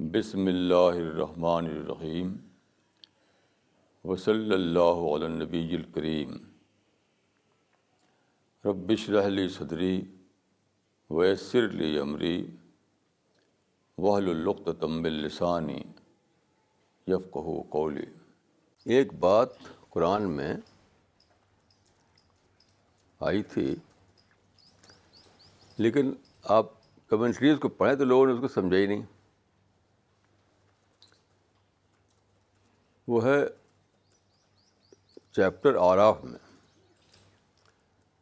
بسم اللہ الرحمن الرحیم وصلی اللہ علی نبی الکریم ربش رحلی صدری ویسر لی عمری وحل القط تم السانی یفقہ قولی ایک بات قرآن میں آئی تھی، لیکن آپ کمنٹریز کو پڑھیں تو لوگوں نے اس کو سمجھا ہی نہیں۔ وہ ہے چیپٹر آراف میں۔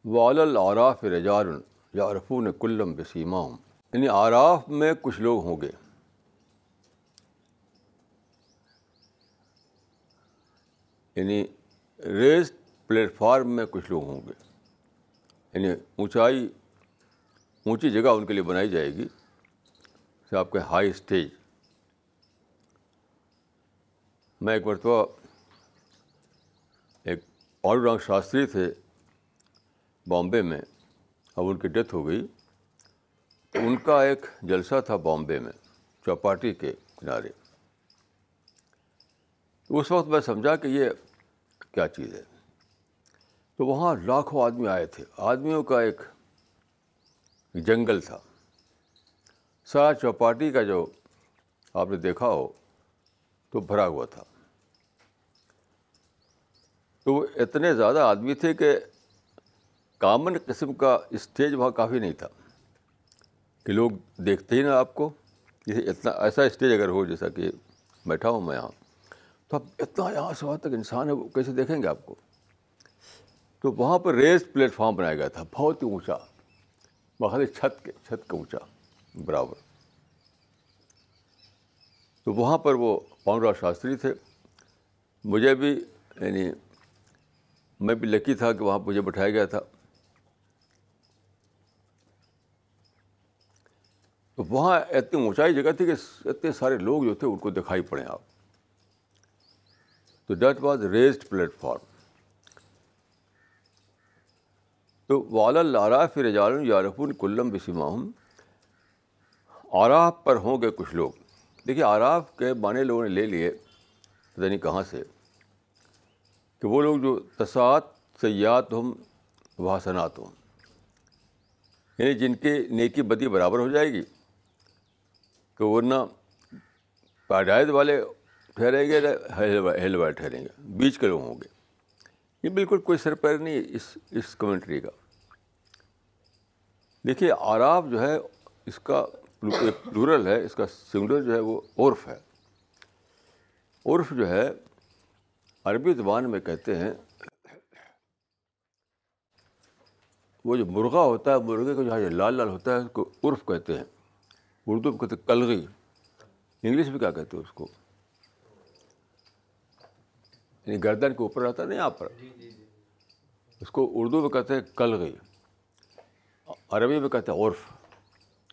وال العراف رجار یارفون کلم بسیما یعنی آراف میں کچھ لوگ ہوں گے۔ یعنی ریس پلیٹ فارم میں کچھ لوگ ہوں گے۔ یعنی اونچائی، اونچی جگہ ان کے لیے بنائی جائے گی۔ جیسے آپ کے ہائی اسٹیج۔ میں ایک مرتبہ ایک آل رنگ شاستری تھے بامبے میں۔ اب ان کی ڈیتھ ہو گئی۔ تو ان کا ایک جلسہ تھا بامبے میں، چوپاٹی کے کنارے۔ تو اس وقت میں سمجھا کہ یہ کیا چیز ہے؟ تو وہاں لاکھوں آدمی آئے تھے۔ آدمیوں کا ایک جنگل تھا۔ سارا چوپاٹی کا جو آپ نے دیکھا ہو، تو بھرا ہوا تھا۔ تو وہ اتنے زیادہ آدمی تھے کہ کامن قسم کا اسٹیج وہاں کافی نہیں تھا۔ کہ لوگ دیکھتے ہی نا آپ کو۔ اتنا ایسا اسٹیج اگر ہو جیسا کہ بیٹھا ہوں میں یہاں۔ تو اب اتنا یہاں سے وہاں تک انسان ہے، وہ کیسے دیکھیں گے آپ کو؟ تو وہاں پر ریس پلیٹ فارم بنایا گیا تھا، بہت ہی اونچا بخالی چھت کے، چھت کا اونچا، برابر۔ تو وہاں پر وہ پون شاستری تھے۔ مجھے بھی یعنی میں بھی لکی تھا کہ وہاں مجھے بٹھایا گیا تھا۔ تو وہاں اتنی اونچائی جگہ تھی کہ اتنے سارے لوگ جو تھے، ان کو دکھائی پڑے۔ آپ تو that was raised platform تو وال العراف رجال یارفون کلم بسماہم آراف پر ہوں گے کچھ لوگ۔ دیکھیے آراف کے بانے لوگوں نے لے لیے، پتہ نہیں کہاں سے، کہ وہ لوگ جو تصاعت سیاحت ہم واسنات ہوں یعنی جن کی نیکی بدی برابر ہو جائے گی، تو ورنہ پیدائد والے ٹھہریں گے ہیل ٹھہریں گے۔ بیچ کے لوگ ہوں گے۔ یہ بالکل کوئی سر پیر نہیں اس اس کمنٹری کا۔ دیکھیے آراف جو ہے، اس کا پلورل ہے، اس کا سنگولر جو ہے، وہ عرف ہے۔ عرف جو ہے، عربی زبان میں کہتے ہیں، وہ جو مرغا ہوتا ہے، مرغے کا جو لال لال ہوتا ہے، اس کو عرف کہتے ہیں۔ اردو میں کہتے ہیں کلغی۔ انگلش میں کیا کہتے ہیں اس کو؟ یعنی گردن کے اوپر رہتا ہے نا یہاں پر۔ اس کو اردو میں کہتے ہیں کلغی عربی میں کہتے ہیں عرف۔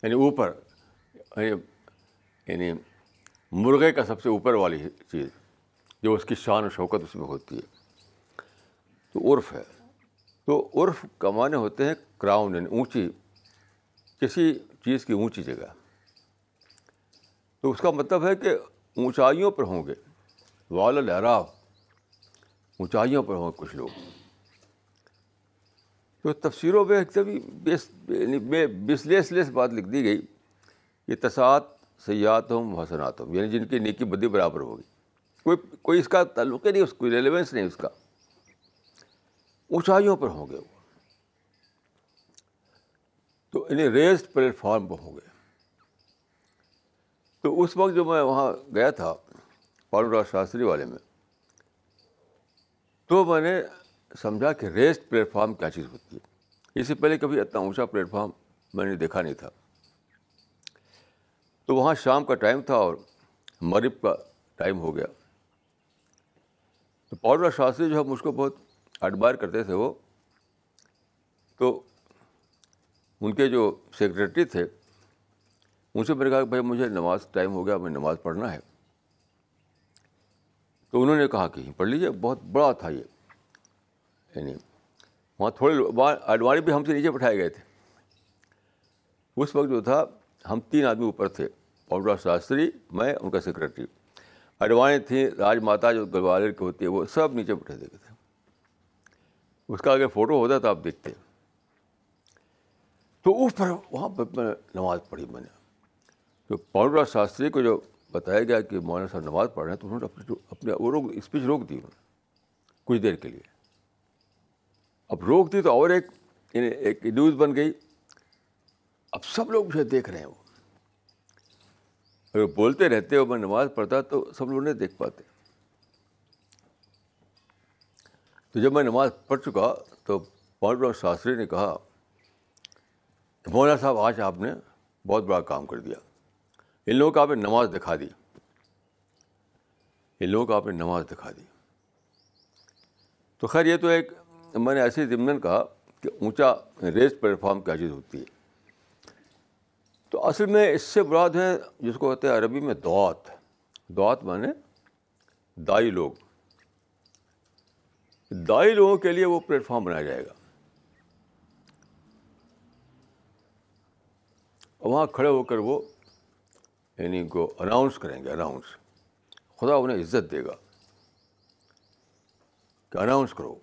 یعنی اوپر۔ یعنی-, یعنی مرغے کا سب سے اوپر والی چیز۔ جو اس کی شان و شوکت اس میں ہوتی ہے۔ تو عرف ہے۔ تو عرف کا معنی ہوتے ہیں کراؤن یعنی اونچی۔ کسی چیز کی اونچی جگہ۔ تو اس کا مطلب ہے کہ اونچائیوں پر ہوں گے۔ وال العراف اونچائیوں پر ہوں کچھ لوگ۔ تو تفسیروں میں ایک دم بسلیس لیس بات لکھ دی گئی، یہ تصاعت سیاحت ہوں حسنات ہوں یعنی جن کی نیکی بدی برابر ہوگی۔ کوئی کوئی اس کا تعلق ہی نہیں، اس کوئی ریلیونس نہیں، اس کا۔ اونچائیوں پر ہوں گے وہ۔ تو انہیں ریسڈ پلیٹ فارم پر ہوں گے۔ تو اس وقت جو میں وہاں گیا تھا، پالو راج شاستری والے میں تو میں نے سمجھا کہ ریسٹ پلیٹ فارم کیا چیز ہوتی ہے۔ اس سے پہلے کبھی اتنا اونچا پلیٹ فارم میں نے دیکھا نہیں تھا۔ تو وہاں شام کا ٹائم تھا اور مغرب کا ٹائم ہو گیا۔ تو پاؤڈر شاستری جو ہے مجھ کو بہت ایڈمائر کرتے تھے وہ۔ تو ان کے جو سیکریٹری تھے، ان سے میں نے کہا کہ بھائی مجھے نماز ٹائم ہو گیا میں نماز پڑھنا ہے۔ تو انہوں نے کہا کہ پڑھ لیجیے بہت بڑا تھا یہ۔ یعنی وہاں تھوڑے وہاں بھی ہم سے نیچے بٹھائے گئے تھے۔ اس وقت جو تھا، ہم تین آدمی اوپر تھے پاؤڈر شاستری، میں، ان کا سیکرٹری۔ اڈوانی تھیں، راج ماتا جو گلوالر کی ہوتی ہے، وہ سب نیچے بٹھے دے تھے۔ اس کا اگر فوٹو ہوتا تو آپ دیکھتے۔ تو اوپر وہاں پہ میں نماز پڑھی، میں نے۔ تو پاؤڈر شاستری کو جو بتایا گیا کہ مولانا صاحب نماز پڑھ رہے ہیں تو انہوں نے اپنے اپنے وہ روک اسپیچ روک دی انہوں نے کچھ دیر کے لیے۔ اب روک دی تو اور ایک یعنی ایک نیوز بن گئی۔ اب سب لوگ مجھے دیکھ رہے ہیں وہ۔ اگر بولتے رہتے ہو، میں نماز پڑھتا تو سب لوگ نہیں دیکھ پاتے۔ تو جب میں نماز پڑھ چکا تو پانڈو شاستری نے کہا کہ مولانا صاحب، آج آپ نے بہت بڑا کام کر دیا۔ ان لوگوں کو آپ نے نماز دکھا دی۔ ان لوگوں کو آپ نے نماز دکھا دی۔ تو خیر، یہ تو ایک میں نے ایسے ضمن کہا کہ اونچا ریس پلیٹ فارم کیا چیز ہوتی ہے۔ تو اصل میں اس سے براد ہے جس کو کہتے ہیں عربی میں دعات۔ دعات مانے دائی لوگ۔ دائی لوگوں کے لیے وہ پلیٹ فارم بنایا جائے گا۔ وہاں کھڑے ہو کر وہ یعنی کو اناؤنس کریں گے اناؤنس خدا انہیں عزت دے گا کہ اناؤنس کرو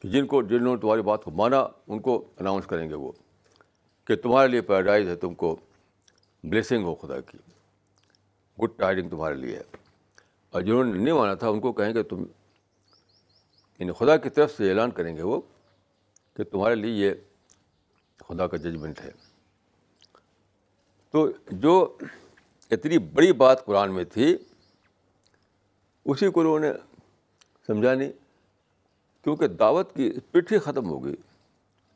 کہ جن کو جن لوگوں نے تمہاری بات کو مانا ان کو اناؤنس کریں گے وہ کہ تمہارے لیے پیراڈائز ہے تم کو بلیسنگ ہو خدا کی گڈ ٹائڈنگ تمہارے لیے ہے اور جنہوں نے نہیں مانا تھا ان کو کہیں گے تم یعنی خدا کی طرف سے اعلان کریں گے وہ کہ تمہارے لیے یہ خدا کا ججمنٹ ہے تو جو اتنی بڑی بات قرآن میں تھی، اسی کو انہوں نے سمجھا نہیں، کیونکہ دعوت کی اسپرٹ ہی ختم ہو گئی۔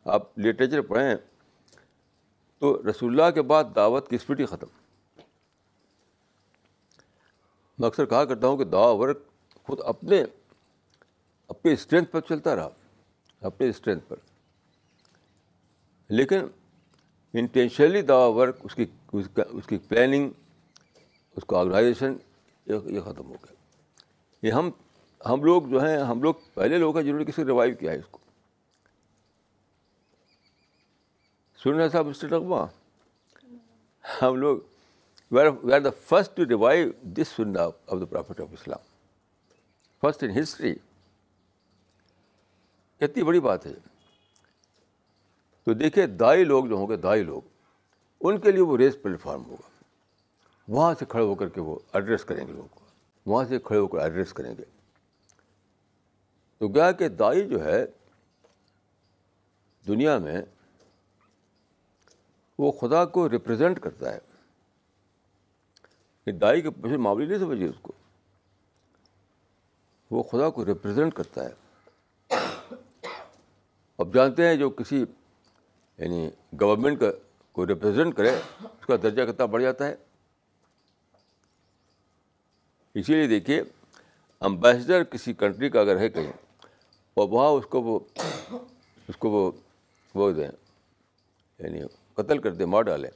آپ لٹریچر پڑھیں تو رسول اللہ کے بعد دعوت کی اسپرٹ ہی ختم۔ میں اکثر کہا کرتا ہوں کہ دعا ورک خود اپنے، اپنی اسٹرینتھ پر چلتا رہا اپنے اسٹرینتھ پر۔ لیکن انٹینشنلی دعا ورک، اس کی اس کی پلاننگ اس کا آرگنائزیشن یہ ختم ہو گیا۔ یہ ہم ہم لوگ جو ہیں، ہم لوگ پہلے لوگ ہیں جنہوں نے کسی ریوائو کیا ہے اس کو۔ سننا صاحب مسٹر رقبہ ہم لوگ we are we are the first to revive this سننا of the prophet of Islam first in history کتنی بڑی بات ہے۔ تو دیکھیے دائی لوگ جو ہوں گے، دائی لوگ، ان کے لیے وہ ریس پلیٹ فارم ہوگا۔ وہاں سے کھڑے ہو کر کے وہ ایڈریس کریں گے لوگوں کو۔ وہاں سے کھڑے ہو کر ایڈریس کریں گے۔ تو گیا کہ دائی جو ہے، دنیا میں وہ خدا کو ریپرزینٹ کرتا ہے۔ دائی کے پیچھے معاملے نہیں سمجھیے اس کو۔ وہ خدا کو ریپرزینٹ کرتا ہے۔ اب جانتے ہیں جو کسی یعنی گورنمنٹ کا کو ریپرزینٹ کرے، اس کا درجہ کتنا بڑھ جاتا ہے۔ اسی لیے دیکھیے امبیسڈر کسی کنٹری کا اگر ہے کہیں اور وہاں اس کو وہ اس کو وہ وہ دیں یعنی قتل کر دیں، مار ڈالیں۔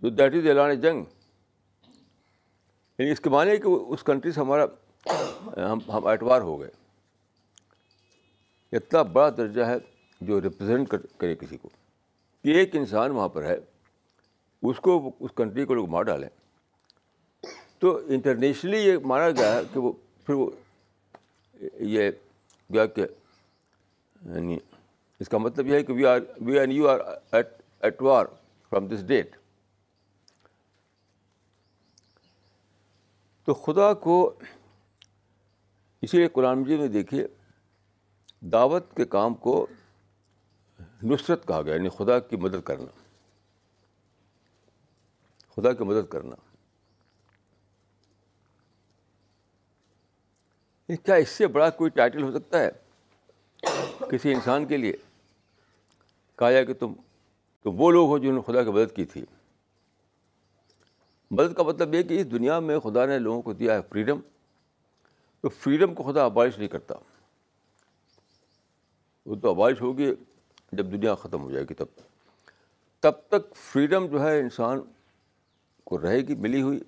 تو دیٹ از اعلان جنگ۔ یعنی اس کے معنی کہ اس کنٹری سے ہمارا ہم ہم اعتبار ہو گئے۔ اتنا بڑا درجہ ہے جو ریپرزینٹ کرے کسی کو۔ کہ ایک انسان وہاں پر ہے، اس کو اس کنٹری کو لوگ مار ڈالیں۔ تو انٹرنیشنلی یہ مانا گیا ہے کہ وہ پھر وہ یہ گیا کہ یعنی اس کا مطلب یہ ہے کہ we are we and you are at at war from this date تو خدا کو اسی لیے قرآن مجید میں دیکھیے، دعوت کے کام کو نصرت کہا گیا یعنی خدا کی مدد کرنا۔ خدا کی مدد کرنا۔ کیا اس سے بڑا کوئی ٹائٹل ہو سکتا ہے کسی انسان کے لیے؟ کہا جائے کہ تم تم وہ لوگ ہو جنہوں نے خدا کی مدد کی تھی۔ مدد کا مطلب یہ کہ اس دنیا میں خدا نے لوگوں کو دیا ہے فریڈم تو فریڈم کو خدا ابارش نہیں کرتا۔ وہ تو ابارش ہوگی جب دنیا ختم ہو جائے گی تب۔ تب تک فریڈم جو ہے انسان کو رہے گی، ملی ہوئی۔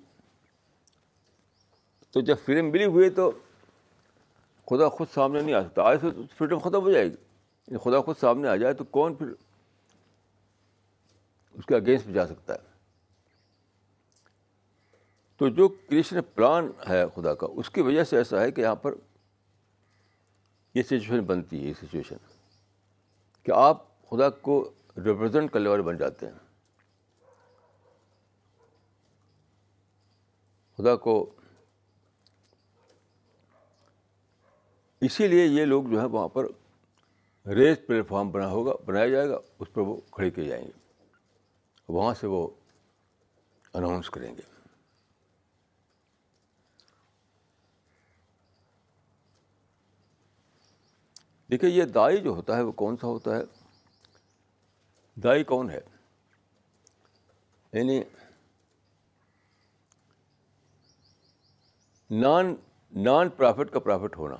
تو جب فریڈم ملی ہوئی تو خدا خود سامنے نہیں آ سکتا۔ آج سے فریڈم ختم ہو جائے گی۔ یعنی خدا خود سامنے آ جائے تو کون پھر اس کے اگینسٹ میں جا سکتا ہے؟ تو جو کرشن پلان ہے خدا کا، اس کی وجہ سے ایسا ہے کہ یہاں پر یہ سچویشن بنتی ہے، یہ سچویشن کہ آپ خدا کو ریپرزینٹ کرنے والے بن جاتے ہیں۔ خدا کو اسی لیے یہ لوگ جو ہے وہاں پر ریس پلیٹ فارم بنا ہوگا، بنایا جائے گا، اس پر وہ کھڑے کیے جائیں گے۔ وہاں سے وہ اناؤنس کریں گے۔ دیکھیے، یہ دائی جو ہوتا ہے، وہ کون سا ہوتا ہے؟ دائی کون ہے؟ یعنی نان نان پرافٹ کا پرافٹ ہونا۔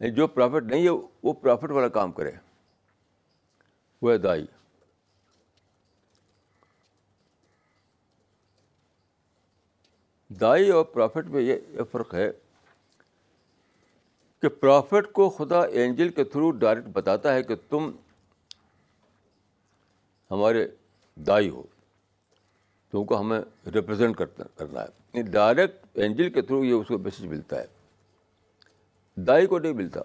یعنی جو پرافٹ نہیں ہے، وہ پرافٹ والا کام کرے۔ وہ ہے دائی۔ دائی اور پرافٹ میں یہ فرق ہے کہ پرافٹ کو خدا اینجل کے تھرو ڈائریکٹ بتاتا ہے کہ تم ہمارے دائی ہو۔ تم کو ہمیں ریپرزینٹ کرنا ہے۔ یعنی ڈائریکٹ اینجل کے تھرو یہ اس کو میسج ملتا ہے۔ دائی کو نہیں ملتا۔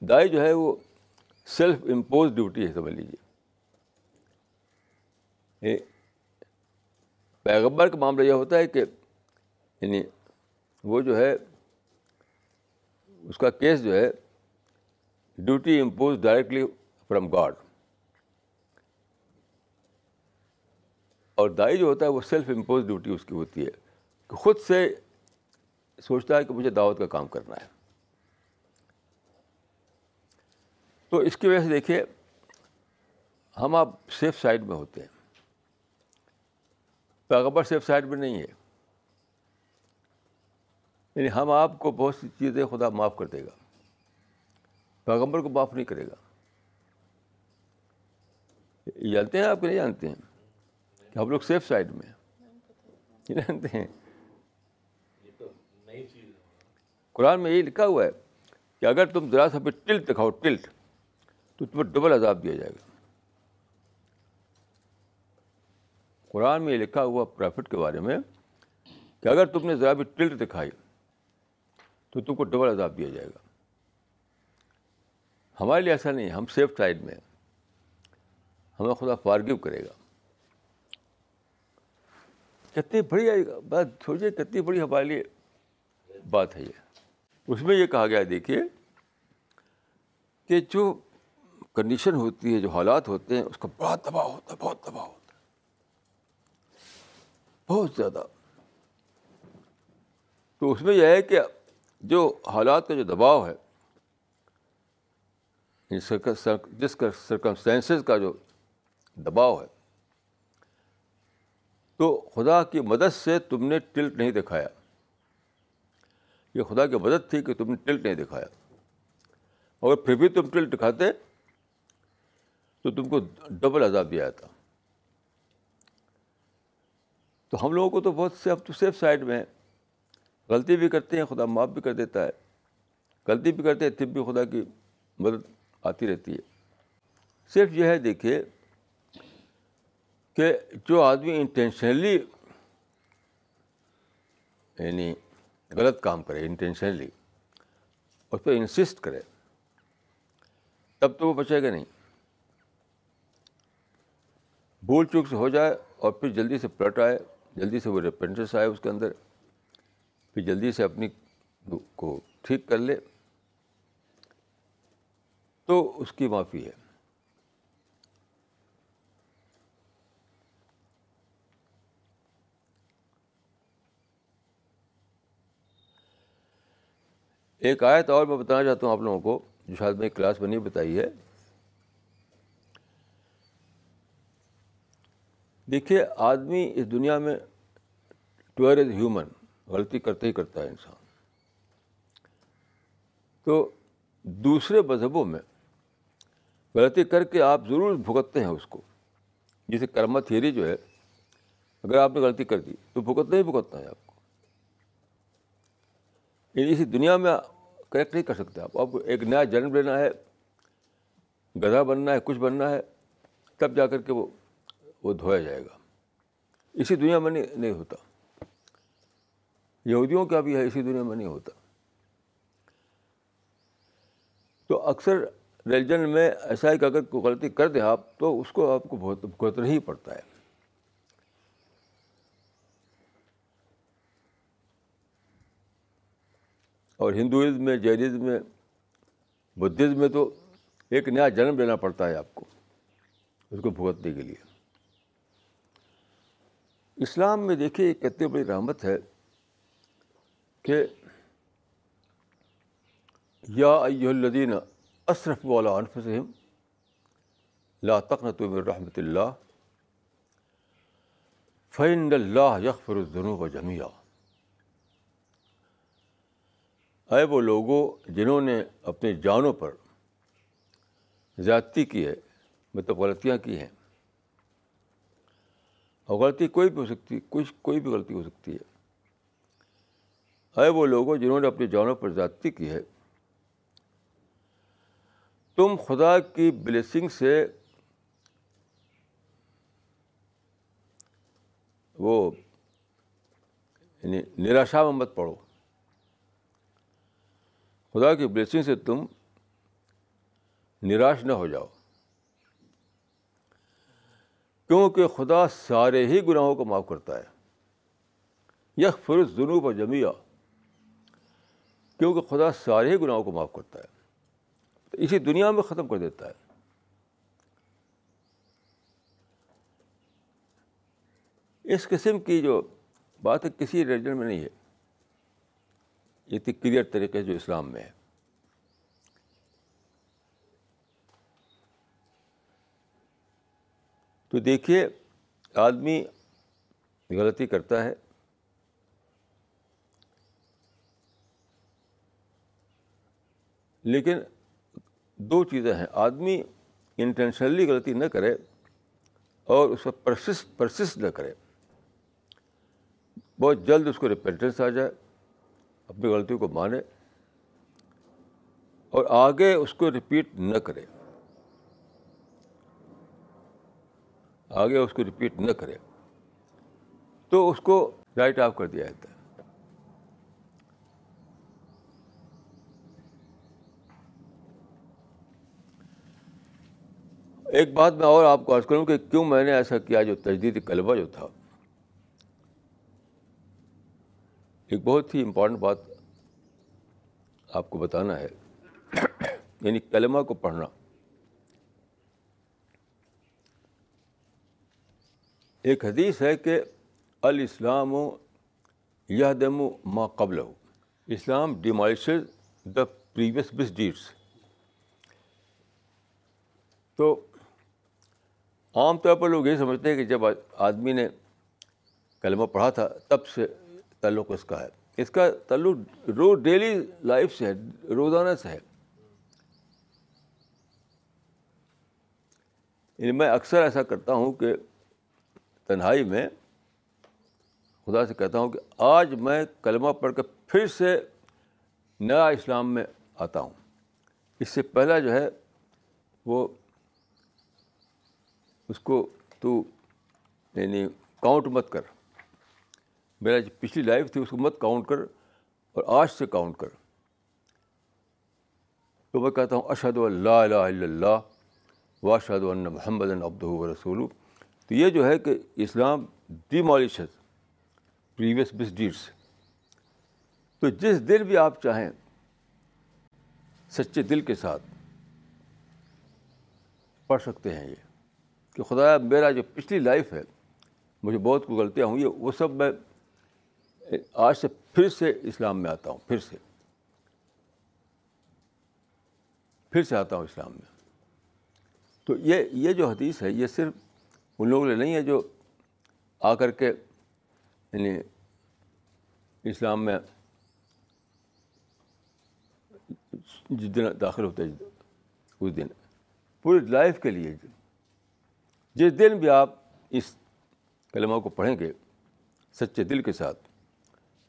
دائی جو ہے وہ سیلف امپوز ڈیوٹی ہے، سمجھ لیجیے یعنی پیغبر کا معاملہ یہ ہوتا ہے کہ یعنی وہ جو ہے، اس کا کیس جو ہے duty impose directly from God اور دائی جو ہوتا ہے وہ سیلف امپوز ڈیوٹی اس کی ہوتی ہے۔ کہ خود سے سوچتا ہے کہ مجھے دعوت کا کام کرنا ہے۔ تو اس کی وجہ سے دیکھیے، ہم آپ سیف سائڈ میں ہوتے ہیں۔ پیغبر سیف سائڈ میں نہیں ہے۔ یعنی ہم آپ کو بہت سی چیزیں خدا معاف کر دے گا۔ پیغمبر کو معاف نہیں کرے گا۔ جانتے ہیں آپ کہ نہیں جانتے ہیں کہ ہم لوگ سیف سائڈ میں جانتے ہیں۔ قرآن میں یہی لکھا ہوا ہے کہ اگر تم ذرا سا پہ ٹلٹ دکھاؤ، ٹلٹ، تو تمہیں ڈبل عذاب دیا جائے گا۔ قرآن میں یہ لکھا ہوا پرافٹ کے بارے میں کہ اگر تم نے ذرا بھی ٹلٹ دکھائی، تو تم کو ڈبل عذاب دیا جائے گا۔ ہمارے لیے ایسا نہیں، ہم سیف سائڈ میں ہمیں خدا فارگیو کرے گا۔ کتنی بڑی گا بات، سوچیے، کتنی بڑی ہمارے لیے بات ہے یہ۔ اس میں یہ کہا گیا دیکھیے، کہ جو کنڈیشن ہوتی ہے، جو حالات ہوتے ہیں، اس کا بڑا دباؤ ہوتا ہے، بہت دباؤ ہوتا ہے۔ بہت زیادہ۔ تو اس میں یہ ہے کہ جو حالات کا جو دباؤ ہے جس کا سرکمسٹینسز کا جو دباؤ ہے، تو خدا کی مدد سے تم نے ٹلٹ نہیں دکھایا۔ یہ خدا کی مدد تھی کہ تم نے ٹلٹ نہیں دکھایا۔ اور پھر بھی تم ٹلٹ دکھاتے تو تم کو ڈبل عذاب دیا تھا۔ تو ہم لوگوں کو تو بہت سے اب تو سیف سائڈ میں غلطی بھی کرتے ہیں، خدا معاف بھی کر دیتا ہے۔ غلطی بھی کرتے ہیں تب بھی خدا کی مدد آتی رہتی ہے۔ صرف یہ ہے، دیکھیے کہ جو آدمی انٹینشنلی یعنی غلط کام کرے انٹینشنلی اس پہ انسسٹ کرے، تب تو وہ بچے گا نہیں۔ بھول چوک سے ہو جائے اور پھر جلدی سے پلٹ آئے، جلدی سے وہ ریپینٹنس آئے اس کے اندر، پھر جلدی سے اپنی کو ٹھیک کر لے۔ تو اس کی معافی ہے۔ ایک آیت اور میں بتانا چاہتا ہوں آپ لوگوں کو، جو شاید میں کلاس میں نہیں بتائی ہے۔ دیکھیے، آدمی اس دنیا میں ٹوئر از ہیومن، غلطی کرتے ہی کرتا ہے انسان۔ تو دوسرے مذہبوں میں غلطی کر کے آپ ضرور بھگتتے ہیں اس کو۔ جیسے کرما تھیری جو ہے، اگر آپ نے غلطی کر دی تو بھگتنا ہی بھگتنا ہے آپ کو۔ یعنی اسی دنیا میں کریکٹ نہیں کر سکتے آپ۔ آپ کو ایک نیا جنم لینا ہے، گدھا بننا ہے، کچھ بننا ہے، تب جا کر کے وہ وہ دھویا جائے گا۔ اسی دنیا میں نہیں نہیں ہوتا۔ یہودیوں کا بھی ہے، اسی دنیا میں نہیں ہوتا۔ تو اکثر ریلیجن میں ایسا ہے کہ اگر کوئی غلطی کر دیں آپ، تو اس کو آپ کو بہت بھگتنا ہی پڑتا ہے۔ اور ہندوازم میں جینزم میں، بدھزم میں تو ایک نیا جنم لینا پڑتا ہے آپ کو، اس کو بھگتنے کے لیے۔ اسلام میں دیکھیے، ایک کتنی بڑی رحمت ہے کہ یا ایہ الذین اسرف والا انفسہم لا تقنطوا من رحمۃ اللہ فإن اللہ یغفر الذنوب جميعا اے وہ لوگوں جنہوں نے اپنی جانوں پر زیادتی کی ہے مطلب غلطیاں کی ہیں۔ اور غلطی کوئی بھی ہو سکتی کچھ کوئی بھی غلطی ہو سکتی ہے۔ اے وہ لوگوں جنہوں نے اپنی جانوں پر زیادتی کی ہے۔ تم خدا کی بلیسنگ سے وہ یعنی نراشا میں مت پڑھو خدا کی بلیسنگ سے تم نراش نہ ہو جاؤ۔ کیونکہ خدا سارے ہی گناہوں کو معاف کرتا ہے۔ یک فرض جنوب و جمعہ کیونکہ خدا سارے ہی گناہوں کو معاف کرتا ہے۔ تو اسی دنیا میں ختم کر دیتا ہے۔ اس قسم کی جو بات ہے کسی ریلیجن میں نہیں ہے۔ اتنی کلیئر طریقے جو اسلام میں ہے۔ تو دیکھیے، آدمی غلطی کرتا ہے۔ لیکن دو چیزیں ہیں۔ آدمی انٹینشنلی غلطی نہ کرے اور اس کا پرسس پرسس نہ کرے۔ بہت جلد اس کو ریپینٹنس آ جائے۔ اپنی غلطی کو مانے اور آگے اس کو رپیٹ نہ کرے۔ آگے اس کو رپیٹ نہ کرے۔ تو اس کو رائٹ آف کر دیا جاتا ہے۔ ایک بات میں اور آپ کو عرض کروں کہ کیوں میں نے ایسا کیا جو تجدید کلبہ جو تھا؟ ایک بہت ہی امپورٹنٹ بات آپ کو بتانا ہے۔ یعنی کلمہ کو پڑھنا۔ ایک حدیث ہے کہ الاسلام و دم ما قبل ہو اسلام ڈیمالشز دا پریویس بس ڈیٹس تو عام طور پر لوگ یہ سمجھتے ہیں کہ جب آدمی نے کلمہ پڑھا تھا تب سے تعلق اس کا ہے۔ اس کا تعلق رو ڈیلی لائف سے ہے، روزانہ سے ہے۔ یعنی میں اکثر ایسا کرتا ہوں کہ تنہائی میں خدا سے کہتا ہوں کہ آج میں کلمہ پڑھ کے پھر سے نیا اسلام میں آتا ہوں۔ اس سے پہلا جو ہے وہ اس کو تو یعنی کاؤنٹ مت کر۔ میرا جو پچھلی لائف تھی اس کو مت کاؤنٹ کر اور آج سے کاؤنٹ کر۔ تو میں کہتا ہوں اشد اللہ الہ الا اللہ واشد اللہ محمد ابد و رسول تو یہ جو ہے کہ اسلام ڈیمالشز پریویس بس ڈیٹس تو جس دن بھی آپ چاہیں، سچے دل کے ساتھ پڑھ سکتے ہیں یہ۔ کہ خدا میرا جو پچھلی لائف ہے، مجھے بہت کوئی غلطیاں ہوئی ہیں، وہ سب میں آج سے پھر سے اسلام میں آتا ہوں، پھر سے۔ پھر سے آتا ہوں اسلام میں۔ تو یہ یہ جو حدیث ہے، یہ صرف ان لوگوں نے نہیں ہے جو آ کر کے یعنی اسلام میں جس دن داخل ہوتے اس دن۔ پوری لائف کے لیے جس دن بھی آپ اس کلمہ کو پڑھیں گے، سچے دل کے ساتھ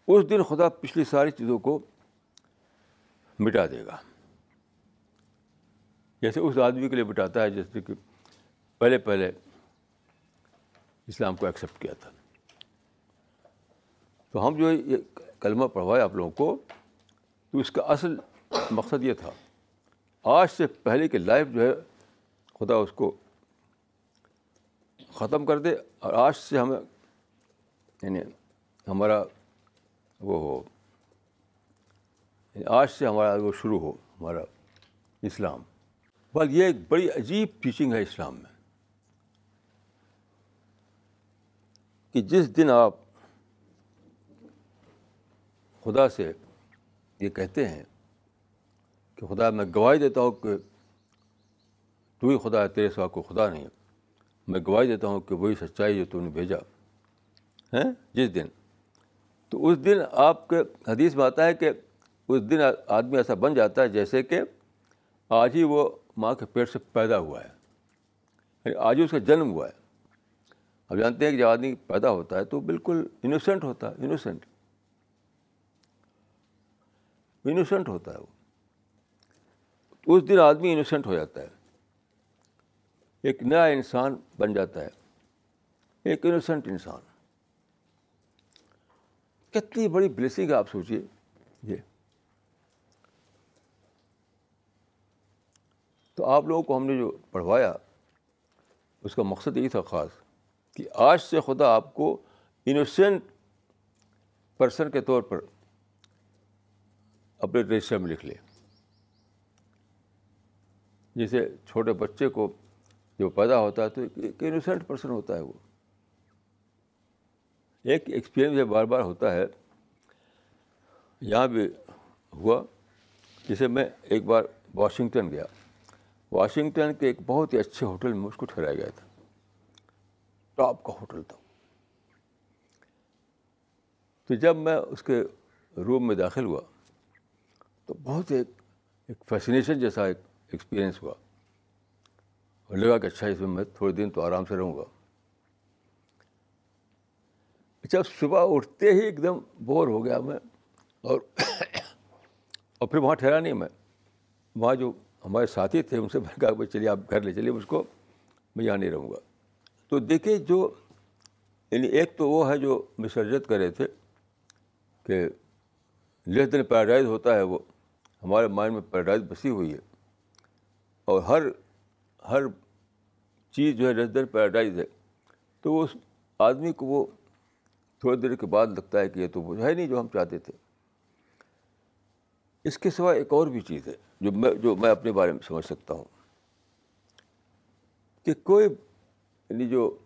اس دن خدا پچھلی ساری چیزوں کو مٹا دے گا۔ جیسے اس آدمی کے لیے مٹاتا ہے جیسے کہ پہلے پہلے اسلام کو ایکسیپٹ کیا تھا۔ تو ہم جو یہ کلمہ پڑھوائے آپ لوگوں کو، تو اس کا اصل مقصد یہ تھا، آج سے پہلے کی لائف جو ہے، خدا اس کو ختم کر دے اور آج سے ہمیں یعنی ہمارا وہ ہو۔ یعنی آج سے ہمارا وہ شروع ہو، ہمارا اسلام۔ بس یہ ایک بڑی عجیب ٹیچنگ ہے اسلام میں۔ کہ جس دن آپ خدا سے یہ کہتے ہیں کہ خدا، میں گواہی دیتا ہوں کہ تو ہی خدا ہے، تیرے سوا کو خدا نہیں میں گواہی دیتا ہوں کہ وہی سچائی جو تو نے بھیجا۔ ہے جس دن۔ تو اس دن آپ کے حدیث میں آتا ہے کہ اس دن آدمی ایسا بن جاتا ہے جیسے کہ آج ہی وہ ماں کے پیٹ سے پیدا ہوا ہے یعنی آج ہی اس کا جنم ہوا ہے۔ اب جانتے ہیں کہ جب آدمی پیدا ہوتا ہے تو بالکل انوسینٹ ہوتا ہے انوسینٹ انوسینٹ ہوتا ہے وہ۔ اس دن آدمی انوسینٹ ہو جاتا ہے۔ ایک نیا انسان بن جاتا ہے۔ ایک انوسینٹ انسان۔ کتنی بڑی بلیسنگ ہے، آپ سوچیے یہ۔ تو آپ لوگوں کو ہم نے جو پڑھوایا، اس کا مقصد یہی تھا خاص کہ آج سے خدا آپ کو انوسینٹ پرسن کے طور پر اپنے رجسٹر میں لکھ لے۔ جیسے چھوٹے بچے کو جو پیدا ہوتا ہے تو ایک انوسینٹ پرسن ہوتا ہے وہ۔ ایک ایکسپیرئنس بار بار ہوتا ہے، یہاں بھی ہوا جیسے میں ایک بار واشنگٹن گیا۔ واشنگٹن کے ایک بہت ہی اچھے ہوٹل میں اس کو ٹھہرایا گیا تھا۔ ٹاپ کا ہوٹل تھا۔ تو جب میں اس کے روم میں داخل ہوا، تو بہت ایک ایک فیسنیشن جیسا ایک ایکسپیرئنس ہوا۔ اور لگا کہ اچھا اس میں میں تھوڑے دن تو آرام سے رہوں گا۔ جب صبح اٹھتے ہی ایک دم بور ہو گیا میں اور اور پھر وہاں ٹھہرا نہیں میں۔ وہاں جو ہمارے ساتھی تھے ان سے میں کہا بھائی چلیے آپ گھر لے چلیے مجھ کو میں یہاں نہیں رہوں گا۔ تو دیکھیے جو یعنی ایک تو وہ ہے جو مسرجت کر رہے تھے کہ لیس دن پیراڈائز ہوتا ہے وہ، ہمارے مائنڈ میں پیراڈائز بسی ہوئی ہے۔ اور ہر ہر چیز جو ہے لیس دن پیراڈائز ہے۔ تو اس آدمی کو وہ تھوڑی دیر کے بعد لگتا ہے کہ یہ تو وہ ہے نہیں جو ہم چاہتے تھے۔ اس کے سوا ایک اور بھی چیز ہے جو میں جو میں اپنے بارے میں سمجھ سکتا ہوں۔ کہ کوئی یعنی جو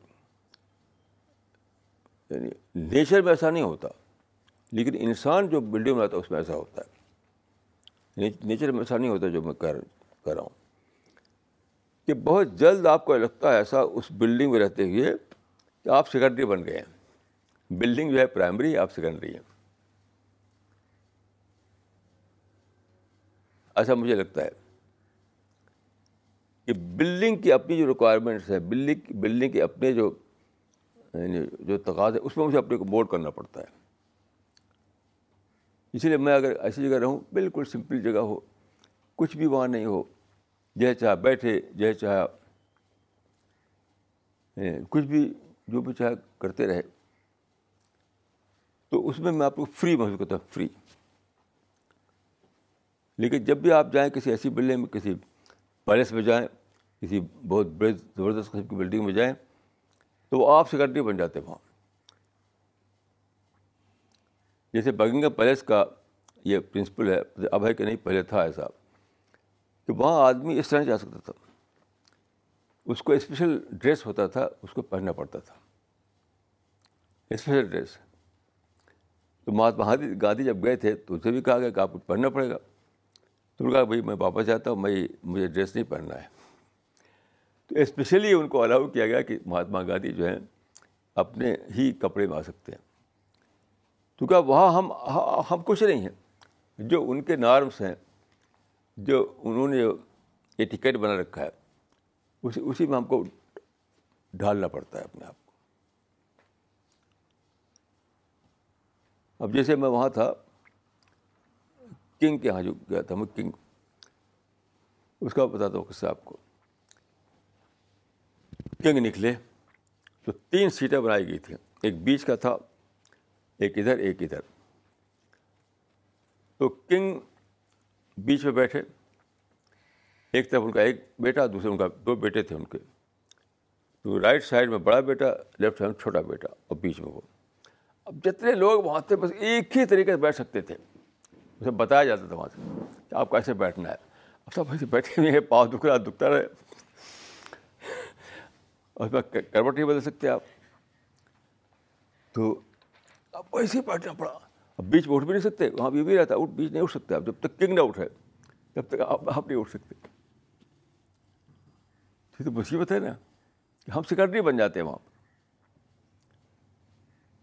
یعنی نیچر میں ایسا نہیں ہوتا، لیکن انسان جو بلڈنگ بناتا ہے اس میں ایسا ہوتا ہے۔ یعنی نیچر میں ایسا نہیں ہوتا جو میں کر کر رہا ہوں۔ کہ بہت جلد آپ کو لگتا ہے ایسا اس بلڈنگ میں رہتے ہوئے کہ آپ سیکنڈری بن گئے ہیں۔ بلڈنگ جو ہے پرائمری آپ سیکنڈری ہیں ایسا مجھے لگتا ہے کہ بلڈنگ کی اپنی جو ریکوائرمنٹس ہے بلڈنگ بلڈنگ کے اپنے جو یعنی جو تقاض ہے اس میں مجھے اپنے کو موڈ کرنا پڑتا ہے۔ اسی لیے میں اگر ایسی جگہ رہوں، بالکل سمپل جگہ ہو، کچھ بھی وہاں نہیں ہو جیسے چاہے بیٹھے جیسے چاہے یعنی کچھ بھی، جو بھی چاہے کرتے رہے۔ تو اس میں میں آپ کو فری محسوس کرتا ہوں فری لیکن جب بھی آپ جائیں کسی ایسی بلڈنگ میں، کسی پیلس میں جائیں، کسی بہت بڑے زبردست قسم کی بلڈنگ میں جائیں، تو وہ آپ سیکرٹری بن جاتے وہاں. جیسے بگنگ پیلس کا یہ پرنسپل ہے، اب ہے کہ نہیں، پہلے تھا ایسا. کہ وہاں آدمی اس طرح جا سکتا تھا. اس کو اسپیشل ڈریس ہوتا تھا، اس کو پہننا پڑتا تھا. اسپیشل ڈریس تو مہاتما گاندھی جب گئے تھے تو اسے بھی کہا گیا کہ آپ کو پہننا پڑے گا۔ تو نے کہا بھائی میں واپس جاتا ہوں، میں مجھے ڈریس نہیں پہننا ہے۔ تو اسپیشلی ان کو الاؤ کیا گیا کہ مہاتما گاندھی جو ہیں، اپنے ہی کپڑے میں آ سکتے ہیں۔ تو کیا وہاں ہم ہم کچھ نہیں ہیں۔ جو ان کے نارمس ہیں، جو انہوں نے یہ ٹکٹ بنا رکھا ہے، اسی اسی میں ہم کو ڈھالنا پڑتا ہے اپنے آپ کو۔ اب جیسے میں وہاں تھا، کنگ کے یہاں جو گیا تھا، میں کنگ اس کا بتاتا ہوں قصہ آپ کو۔ کنگ نکلے تو تین سیٹیں بنائی گئی تھیں۔ ایک بیچ کا تھا، ایک ادھر ایک ادھر۔ تو کنگ بیچ میں بیٹھے۔ ایک طرف ان کا ایک بیٹا، دوسرے ان کا دو بیٹے تھے ان کے۔ تو رائٹ سائڈ میں بڑا بیٹا، لیفٹ سائڈ میں چھوٹا بیٹا اور بیچ میں وہ۔ اب جتنے لوگ وہاں تھے، بس ایک ہی طریقے سے بیٹھ سکتے تھے۔ اسے بتایا جاتا تھا وہاں سے کہ آپ کیسے بیٹھنا ہے۔ اب سب ایسے بیٹھے ہوئے ہیں، پاؤں دکھ رہا دکھتا رہے۔ اس میں کروٹ نہیں بدل سکتے آپ۔ تو اب ویسے ہی بیٹھنا پڑا۔ اب بیچ میں اٹھ بھی نہیں سکتے، وہاں بھی بھی رہتا، اٹھ، بیچ نہیں اٹھ سکتے آپ۔ جب تک کنگ نہ اٹھے، تب تک آپ آپ نہیں اٹھ سکتے۔ یہ تو مصیبت ہے نا، کہ ہم سیکرٹری بن جاتے ہیں وہاں۔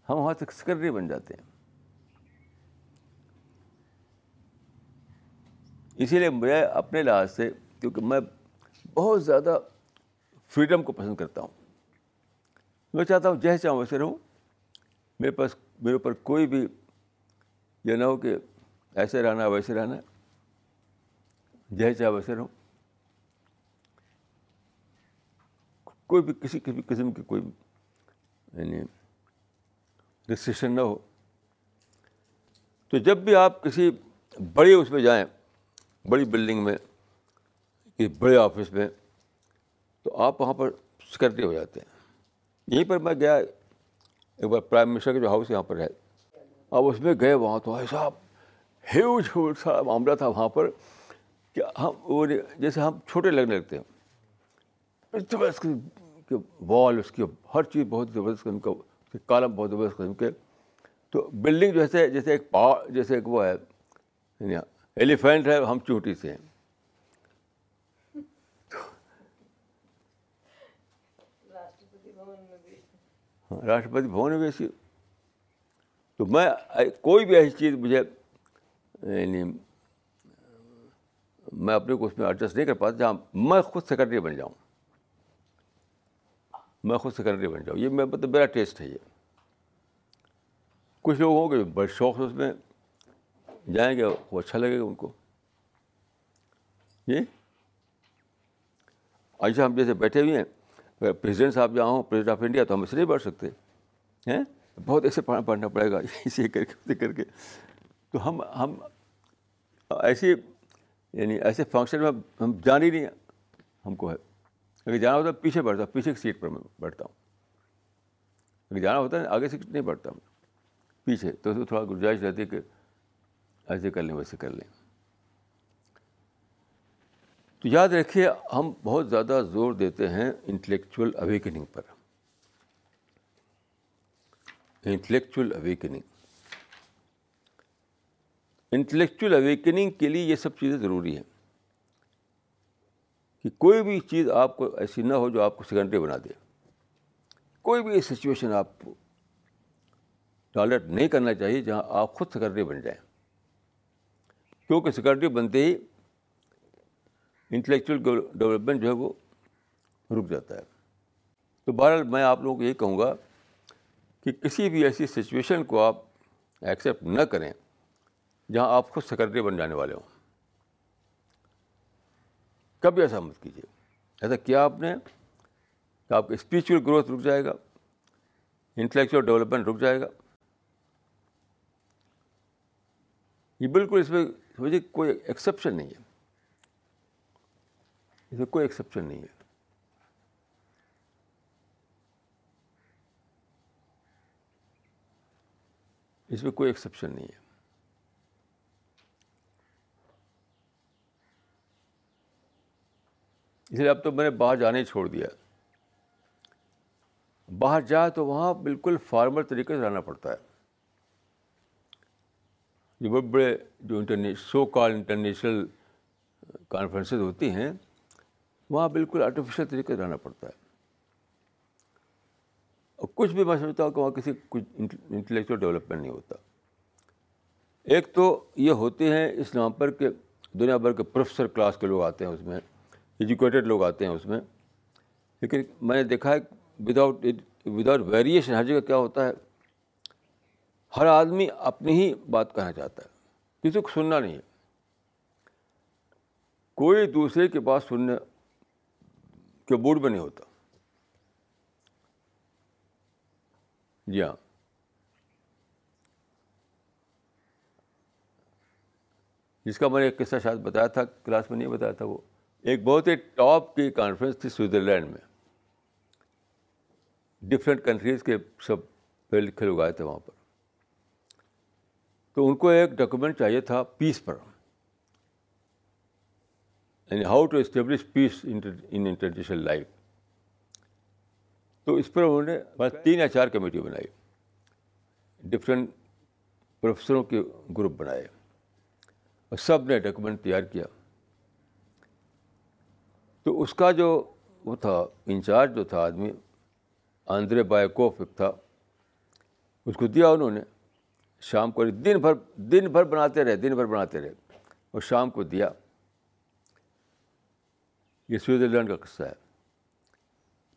ہم وہاں تک سیکرٹری بن جاتے ہیں۔ اسی لیے میں اپنے لحاظ سے، کیونکہ میں بہت زیادہ فریڈم کو پسند کرتا ہوں۔ میں چاہتا ہوں جیسے چاہوں ویسے رہوں، میرے پاس، میرے اوپر کوئی بھی یہ نہ ہو کہ ایسے رہنا، ویسے رہنا جیسے چاہے ویسے رہوں۔ کوئی بھی کسی کسی قسم کی کوئی یعنی ریسٹرکشن نہ ہو۔ تو جب بھی آپ کسی بڑی اس میں جائیں، بڑی بلڈنگ میں، کسی بڑے آفس میں، تو آپ وہاں پر سیکرٹری ہو جاتے ہیں۔ یہیں پر میں گیا، ایک بار پرائم منسٹر کا جو ہاؤس یہاں پر ہے۔ اب اس میں گئے وہاں تو ایسا ہیوج ہیوج سا معاملہ تھا وہاں پر کہ ہم وہ جیسے ہم چھوٹے لگنے لگتے ہیں۔ زبردست کے وال اس کی ہر چیز بہت زبردست قسم کا کے کالم بہت زبردست قسم کے۔ تو بلڈنگ جیسے جیسے ایک پا جیسے ایک وہ ہے یعنی ایلیفینٹ ہے ہم چوٹی سے ہیں۔ ہاں راشٹرپتی بھون میں بھی ایسی۔ تو میں کوئی بھی ایسی چیز مجھے یعنی میں اپنے کو اس میں ایڈجسٹ نہیں کر پاتا جہاں میں خود سیکرٹری بن جاؤں۔ میں خود سیکرٹری بن جاؤں۔ یہ میں مطلب میرا ٹیسٹ ہے یہ۔ کچھ لوگ ہوں گے بڑے شوق سے اس میں۔ جائیں گے، وہ اچھا لگے گا ان کو۔ جی ایسا ہم جیسے بیٹھے ہوئے ہیں، اگر پریزیڈنٹ صاحب جہاں ہوں پریزیڈنٹ آف انڈیا تو ہم اسے نہیں بیٹھ سکتے۔ ہیں؟ بہت ایسے پڑھنا پڑھنا پڑے گا۔ اسے کر کے اسے کر کے۔ تو ہم ہم ایسی یعنی ایسے فنکشن میں ہم جان ہی نہیں ہم کو ہے۔ اگر جانا ہوتا ہے پیچھے بیٹھتا ہوں، پیچھے کی سیٹ پر میں بیٹھتا ہوں۔ اگر جانا ہوتا ہے آگے سیٹ نہیں بیٹھتا ہوں۔ پیچھے، تو اس میں تھوڑا گنجائش رہتی ہے کہ ایسے کر لیں، ویسے کر لیں۔ تو یاد رکھیے، ہم بہت زیادہ زور دیتے ہیں انٹلیکچوئل اویکننگ پر۔ انٹلیکچوئل اویکننگ انٹلیکچوئل اویکننگ کے لیے یہ سب چیزیں ضروری ہیں۔ کہ کوئی بھی چیز آپ کو ایسی نہ ہو جو آپ کو سیکنڈری بنا دے۔ کوئی بھی سچویشن آپ کو ٹالریٹ نہیں کرنا چاہیے جہاں آپ خود سیکنڈری بن جائیں۔ کیونکہ سیکنڈری بنتے ہی انٹلیکچوئل ڈیولپمنٹ جو ہے وہ رک جاتا ہے۔ تو بہرحال میں آپ لوگوں کو یہ کہوں گا کہ کسی بھی ایسی سچویشن کو آپ ایکسیپٹ نہ کریں جہاں آپ خود سیکرٹری بن جانے والے ہوں۔ کبھی ایسا مت کیجیے؟ ایسا کیا آپ نے کہ آپ کا اسپریچول گروتھ رک جائے گا انٹلیکچوئل ڈیولپمنٹ رک جائے گا؟ یہ بالکل اس میں سمجھے کوئی ایکسیپشن نہیں ہے۔ اس میں کوئی ایکسیپشن نہیں ہے۔ اس میں کوئی ایکسیپشن نہیں ہے۔ اس لیے اب تو میں نے باہر جانے ہی چھوڑ دیا۔ باہر جائے تو وہاں بالکل فارمل طریقے سے رہنا پڑتا ہے۔ جو بڑے بڑے جو انٹرنی سو کال انٹرنیشنل کانفرنسز ہوتی ہیں، وہاں بالکل آرٹیفیشیل طریقے سے رہنا پڑتا ہے۔ اور کچھ بھی میں سمجھتا ہوں کہ وہاں کسی کچھ انٹلیکچوئل ڈیولپمنٹ نہیں ہوتا۔ ایک تو یہ ہوتے ہیں اس نام پر کہ دنیا بھر کے پروفیسر کلاس کے لوگ آتے ہیں اس میں۔ ایجوکیٹڈ لوگ آتے ہیں اس میں۔ لیکن میں نے دیکھا ہے وداؤٹ وداؤٹ ویریشن ہر جگہ کیا ہوتا ہے۔ ہر آدمی اپنی ہی بات کہنا چاہتا ہے۔ کسی کو سننا نہیں ہے۔ کوئی دوسرے کی بات سننے کے موڈ میں نہیں ہوتا۔ جی ہاں۔ جس کا میں نے ایک قصہ شاید بتایا تھا، کلاس میں نہیں بتایا تھا وہ۔ ایک بہت ہی ٹاپ کی کانفرنس تھی سوئٹزرلینڈ میں۔ ڈفرینٹ کنٹریز کے سب پڑھے لکھے لوگ آئے تھے وہاں پر۔ تو ان کو ایک ڈاکومنٹ چاہیے تھا پیس پر۔ یعنی how to establish peace in international life تو اس پر انہوں نے بس تین یا چار کمیٹی بنائی۔ ڈفرینٹ پروفیسروں کے گروپ بنائے۔ اور سب نے ڈاکومنٹ تیار کیا۔ تو اس کا جو وہ تھا، انچارج جو تھا آدمی آندرے بایکوف ایک تھا، اس کو دیا انہوں نے۔ شام کو دن بھر دن بھر بناتے رہے، دن بھر بناتے رہے۔ اور شام کو دیا۔ یہ سوئٹزرلینڈ کا قصہ ہے۔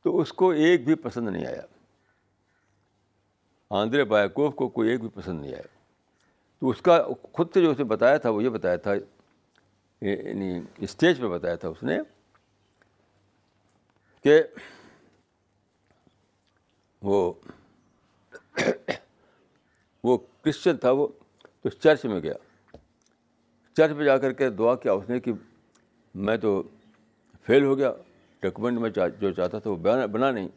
تو اس کو ایک بھی پسند نہیں آیا۔ آندرے بایکوف کو کوئی ایک بھی پسند نہیں آیا۔ تو اس کا خود سے جو اس نے بتایا تھا، وہ یہ بتایا تھا یعنی اسٹیج پہ بتایا تھا اس نے کہ وہ وہ کرسچن تھا وہ، تو چرچ میں گیا۔ چرچ میں جا کر کے دعا کیا اس نے کہ میں تو فیل ہو گیا، ڈاکومنٹ میں جو چاہتا تھا وہ بنا نہیں۔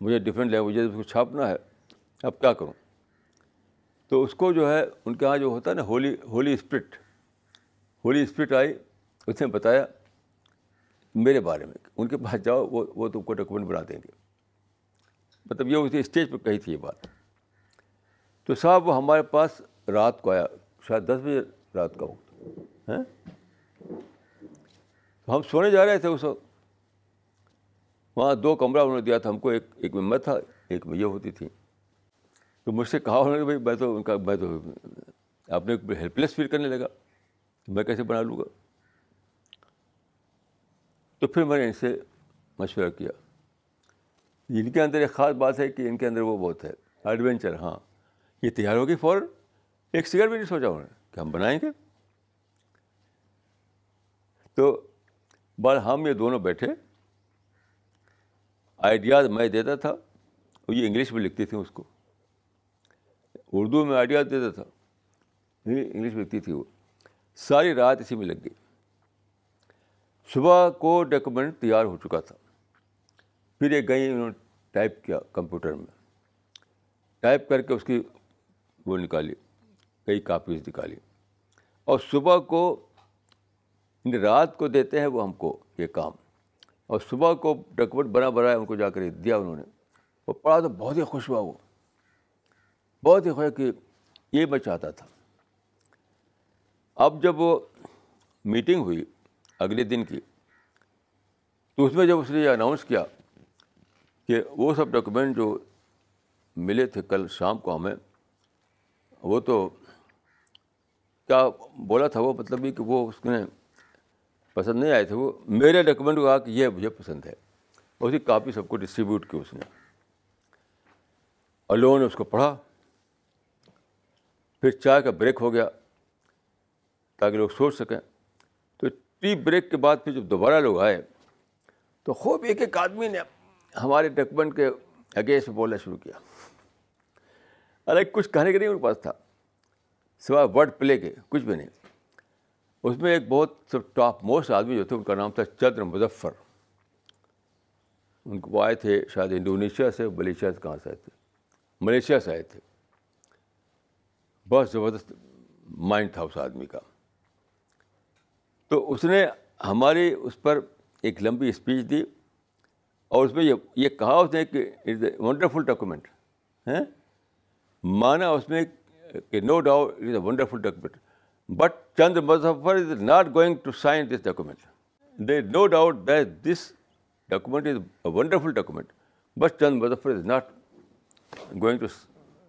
مجھے ڈفرینٹ لینگویجز کو چھاپنا ہے۔ اب کیا کروں؟ تو اس کو جو ہے، ان کے یہاں جو ہوتا ہے نا، holy holy spirit holy spirit آئی، اس نے بتایا میرے بارے میں، ان کے پاس جاؤ، وہ وہ تم کو ڈاکومنٹ بنا دیں گے۔ مطلب یہ اسی اسٹیج پہ کہی تھی یہ بات۔ تو صاحب، وہ ہمارے پاس رات کو آیا، شاید دس بجے رات کا وقت ہیں ہم سونے جا رہے تھے اس وقت۔ وہاں دو کمرہ انہوں نے دیا تھا، ہم کو ایک ایک ممبر تھا، ایک میاں ہوتی تھی۔ تو مجھ سے کہا انہوں نے، بھائی، میں تو ان کا، میں تو اپنے ہیلپ لیس فیل کرنے لگا، میں کیسے بنا لوں گا؟ تو پھر میں نے ان سے مشورہ کیا۔ ان کے اندر ایک خاص بات ہے کہ ان کے اندر وہ بہت ہے۔ ایڈونچر ہاں۔ یہ تیار ہوگی فوراً ایک سگریٹ بھی نہیں سوچا انہوں نے کہ ہم بنائیں گے۔ تو بار ہم یہ دونوں بیٹھے۔ آئیڈیاز میں دیتا تھا وہ یہ انگلش میں لکھتی تھیں اس کو۔ اردو میں آئیڈیاز دیتا تھا۔ انگلش میں لکھتی تھی وہ۔ ساری رات اسی میں لگ گئی۔ صبح کو ڈاکومنٹ تیار ہو چکا تھا۔ پھر ایک گئی انہوں نے ٹائپ کیا کمپیوٹر میں۔ ٹائپ کر کے اس کی وہ نکالی، کئی کاپیز نکالی۔ اور صبح کو رات کو دیتے ہیں وہ ہم کو یہ کام۔ اور صبح کو ڈاکومنٹ بنا بنایا ان کو جا کر دیا انہوں نے۔ وہ پڑھا تو بہت ہی خوش ہوا وہ۔ بہت ہی خوش کہ یہ میں چاہتا تھا۔ اب جب وہ میٹنگ ہوئی اگلے دن کی۔ تو اس میں جب اس نے یہ اناؤنس کیا کہ وہ سب ڈاکومنٹ جو ملے تھے کل شام کو ہمیں، وہ تو کیا بولا تھا وہ؟ مطلب یہ کہ وہ اس نے پسند نہیں آئے تھے۔ وہ میرے ڈاکومنٹ کو کہا کہ یہ مجھے پسند ہے۔ اسی کاپی سب کو ڈسٹریبیوٹ کی اس نے۔ اور لوگوں نے اس کو پڑھا۔ پھر چائے کا بریک ہو گیا تاکہ لوگ سوچ سکیں۔ ٹی بریک کے بعد پھر جب دوبارہ لوگ آئے، تو خوب ایک ایک آدمی نے ہمارے ڈاکومنٹ کے اگینسٹ بولنا شروع کیا۔ ارے کچھ کہنے کے نہیں ان کے پاس تھا، سوائے ورڈ پلے کے، کچھ بھی نہیں۔ اس میں ایک بہت سب ٹاپ موسٹ آدمی جو تھے، ان کا نام تھا چندر مظفر۔ ان کو آئے تھے شاید انڈونیشیا سے، ملیشیا سے، کہاں سے آئے تھے؟ ملیشیا سے آئے تھے۔ بہت زبردست مائنڈ تھا اس آدمی کا۔ تو اس نے ہماری اس پر ایک لمبی اسپیچ دی اور اس میں یہ یہ کہا اس نے کہ اٹس اے ونڈرفل ڈاکومنٹ ہیں مانا اس میں کہ no doubt it is a wonderful document but Chandra Muzaffar is not going to sign this document they no doubt that this document is a wonderful document but Chandra Muzaffar is not going to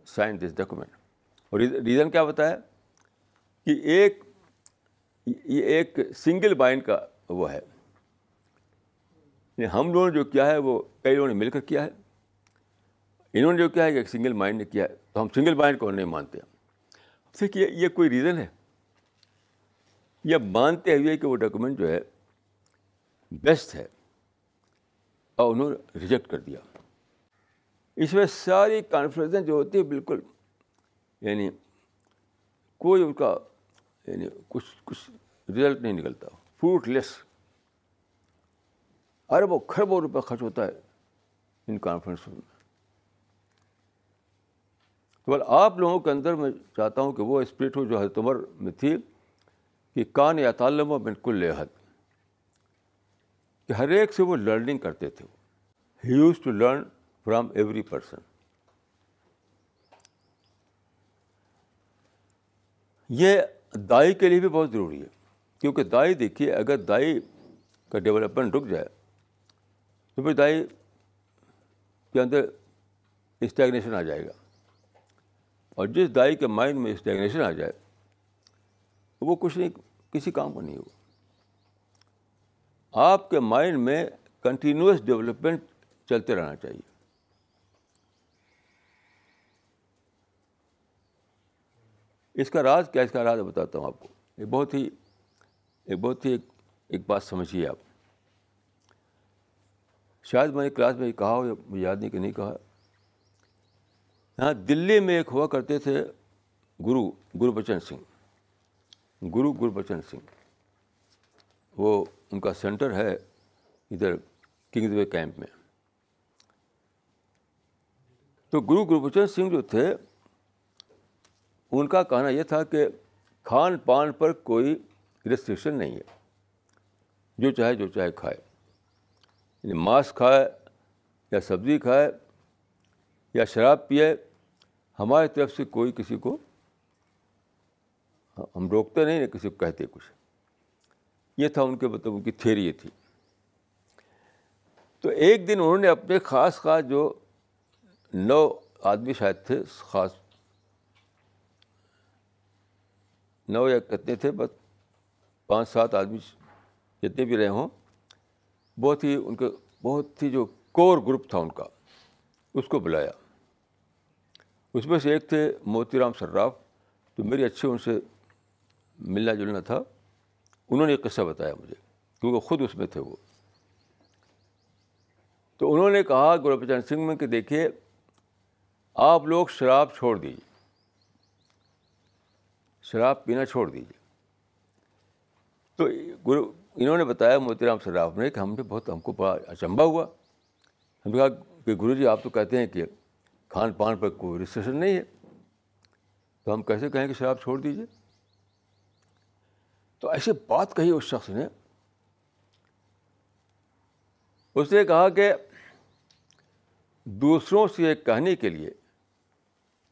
sign this document اور reason کیا بتایا کہ ایک یہ ایک single mind کا وہ ہے۔ یعنی ہم لوگوں نے جو کیا ہے وہ کئی لوگوں نے مل کر کیا ہے۔ انہوں نے جو کیا ہے کہ ایک سنگل مائنڈ نے کیا ہے۔ تو ہم سنگل مائنڈ کو نہیں مانتے۔ پھر یہ کوئی ریزن ہے؟ یہ مانتے ہوئے کہ وہ ڈاکومنٹ جو ہے بیسٹ ہے۔ اور انہوں نے ریجیکٹ کر دیا۔ اس میں ساری کانفرنسیں جو ہوتی ہے بالکل یعنی کوئی ان کا یعنی کچھ کچھ رزلٹ نہیں نکلتا۔ فروٹ لیس اربوں خربوں روپے خرچ ہوتا ہے ان کانفرنس میں۔ تو آپ لوگوں کے اندر میں چاہتا ہوں کہ وہ اسپرٹ ہو جو حضرت عمر میں تھی، کہ کان یا تعلم و بالکل لحد کہ ہر ایک سے وہ لرننگ کرتے تھے۔ He used to learn from every person یہ دائی کے لیے بھی بہت ضروری ہے۔ کیونکہ دائی دیکھیے، اگر دائی کا ڈیولپمنٹ رک جائے، تو پھر دائی کے اندر اسٹیگنیشن آ جائے گا۔ اور جس دائی کے مائنڈ میں اسٹیگنیشن آ جائے وہ کچھ نہیں، کسی کام کا نہیں ہوگا۔ آپ کے مائنڈ میں کنٹینیوس ڈیولپمنٹ چلتے رہنا چاہیے۔ اس کا راز، کیا اس کا راز بتاتا ہوں آپ کو؟ ایک بہت ہی ایک بہت ہی ایک بات سمجھیے آپ۔ شاید میں نے کلاس میں کہا ہو یا مجھے یاد نہیں کہ نہیں کہا۔ یہاں دلی میں ایک ہوا کرتے تھے گرو گرو بچن سنگھ۔ گرو گرو بچن سنگھ۔ وہ ان کا سینٹر ہے ادھر کنگز وے کیمپ میں۔ تو گرو گرو بچن سنگھ جو تھے، ان کا کہنا یہ تھا کہ کھان پان پر کوئی ریسٹرکشن نہیں ہے۔ جو چاہے جو چاہے کھائے۔ یعنی ماس کھائے یا سبزی کھائے یا شراب پیے، ہماری طرف سے کوئی کسی کو ہم روکتے نہیں، نہ کسی کو کہتے کچھ۔ یہ تھا ان کے مطلب ان کی تھیری یہ تھی۔ تو ایک دن انہوں نے اپنے خاص خاص جو نو آدمی شاید تھے، خاص نو یا کتنے تھے، بس پانچ سات آدمی جتنے بھی رہے ہوں، بہت ہی ان کے بہت ہی جو کور گروپ تھا ان کا، اس کو بلایا۔ اس میں سے ایک تھے موتی رام سراف تو میری اچھے ان سے ملنا جلنا تھا۔ انہوں نے ایک قصہ بتایا مجھے، کیونکہ خود اس میں تھے وہ۔ تو انہوں نے کہا گورو چند سنگھ میں کہ دیکھیے، آپ لوگ شراب چھوڑ دیجیے شراب پینا چھوڑ دیجیے تو گرو، انہوں نے بتایا موتی رام سراف نے کہ ہم نے بہت، ہم کو بڑا اچمبا ہوا۔ ہم نے کہا کہ گرو جی آپ تو کہتے ہیں کہ کھان پان پر کوئی ریسٹرکشن نہیں ہے۔ تو ہم کیسے کہیں کہ شراب چھوڑ دیجیے تو ایسے بات کہی اس شخص نے۔ اس نے کہا کہ دوسروں سے یہ کہنے کے لیے